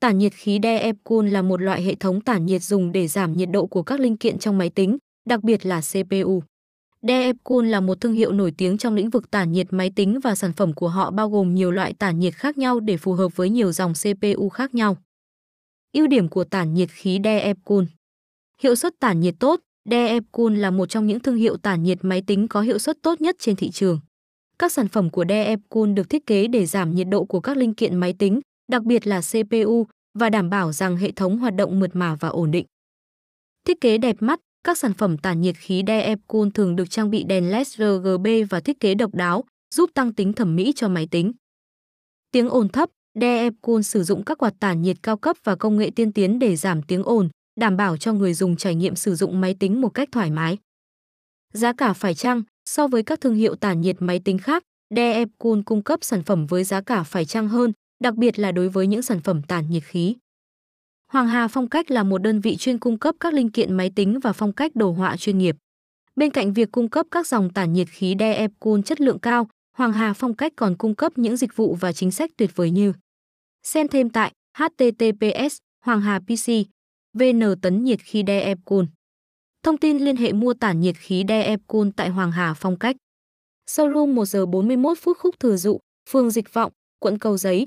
Tản nhiệt khí DF Cool là một loại hệ thống tản nhiệt dùng để giảm nhiệt độ của các linh kiện trong máy tính, đặc biệt là CPU. DF Cool là một thương hiệu nổi tiếng trong lĩnh vực tản nhiệt máy tính và sản phẩm của họ bao gồm nhiều loại tản nhiệt khác nhau để phù hợp với nhiều dòng CPU khác nhau. Ưu điểm của tản nhiệt khí DF Cool Hiệu suất tản nhiệt tốt, DF Cool là một trong những thương hiệu tản nhiệt máy tính có hiệu suất tốt nhất trên thị trường. Các sản phẩm của DF Cool được thiết kế để giảm nhiệt độ của các linh kiện máy tính, đặc biệt là CPU, và đảm bảo rằng hệ thống hoạt động mượt mà và ổn định. Thiết kế đẹp mắt, các sản phẩm tản nhiệt khí DF thường được trang bị đèn LED RGB và thiết kế độc đáo, giúp tăng tính thẩm mỹ cho máy tính. Tiếng ồn thấp, DF sử dụng các quạt tản nhiệt cao cấp và công nghệ tiên tiến để giảm tiếng ồn, đảm bảo cho người dùng trải nghiệm sử dụng máy tính một cách thoải mái. Giá cả phải chăng, so với các thương hiệu tản nhiệt máy tính khác, DF cung cấp sản phẩm với giá cả phải chăng hơn, đặc biệt là đối với những sản phẩm tản nhiệt khí. Hoàng Hà Phong cách là một đơn vị chuyên cung cấp các linh kiện máy tính và phong cách đồ họa chuyên nghiệp. Bên cạnh việc cung cấp các dòng tản nhiệt khí DF Cool chất lượng cao, Hoàng Hà Phong cách còn cung cấp những dịch vụ và chính sách tuyệt vời như Xem thêm tại https Hoàng Hà PC VN tấn nhiệt khí DF Cool. Thông tin liên hệ mua tản nhiệt khí DF Cool tại Hoàng Hà Phong cách. Showroom 1 giờ 41 phút khúc thừa dụ, phường Dịch Vọng, quận Cầu Giấy,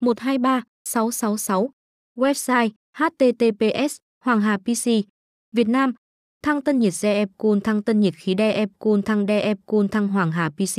123 666. Website https Hoàng Hà PC, Việt Nam, Thăng tân nhiệt DF Cool thăng tân nhiệt khí DF Cool thăng DF Cool thăng Hoàng Hà PC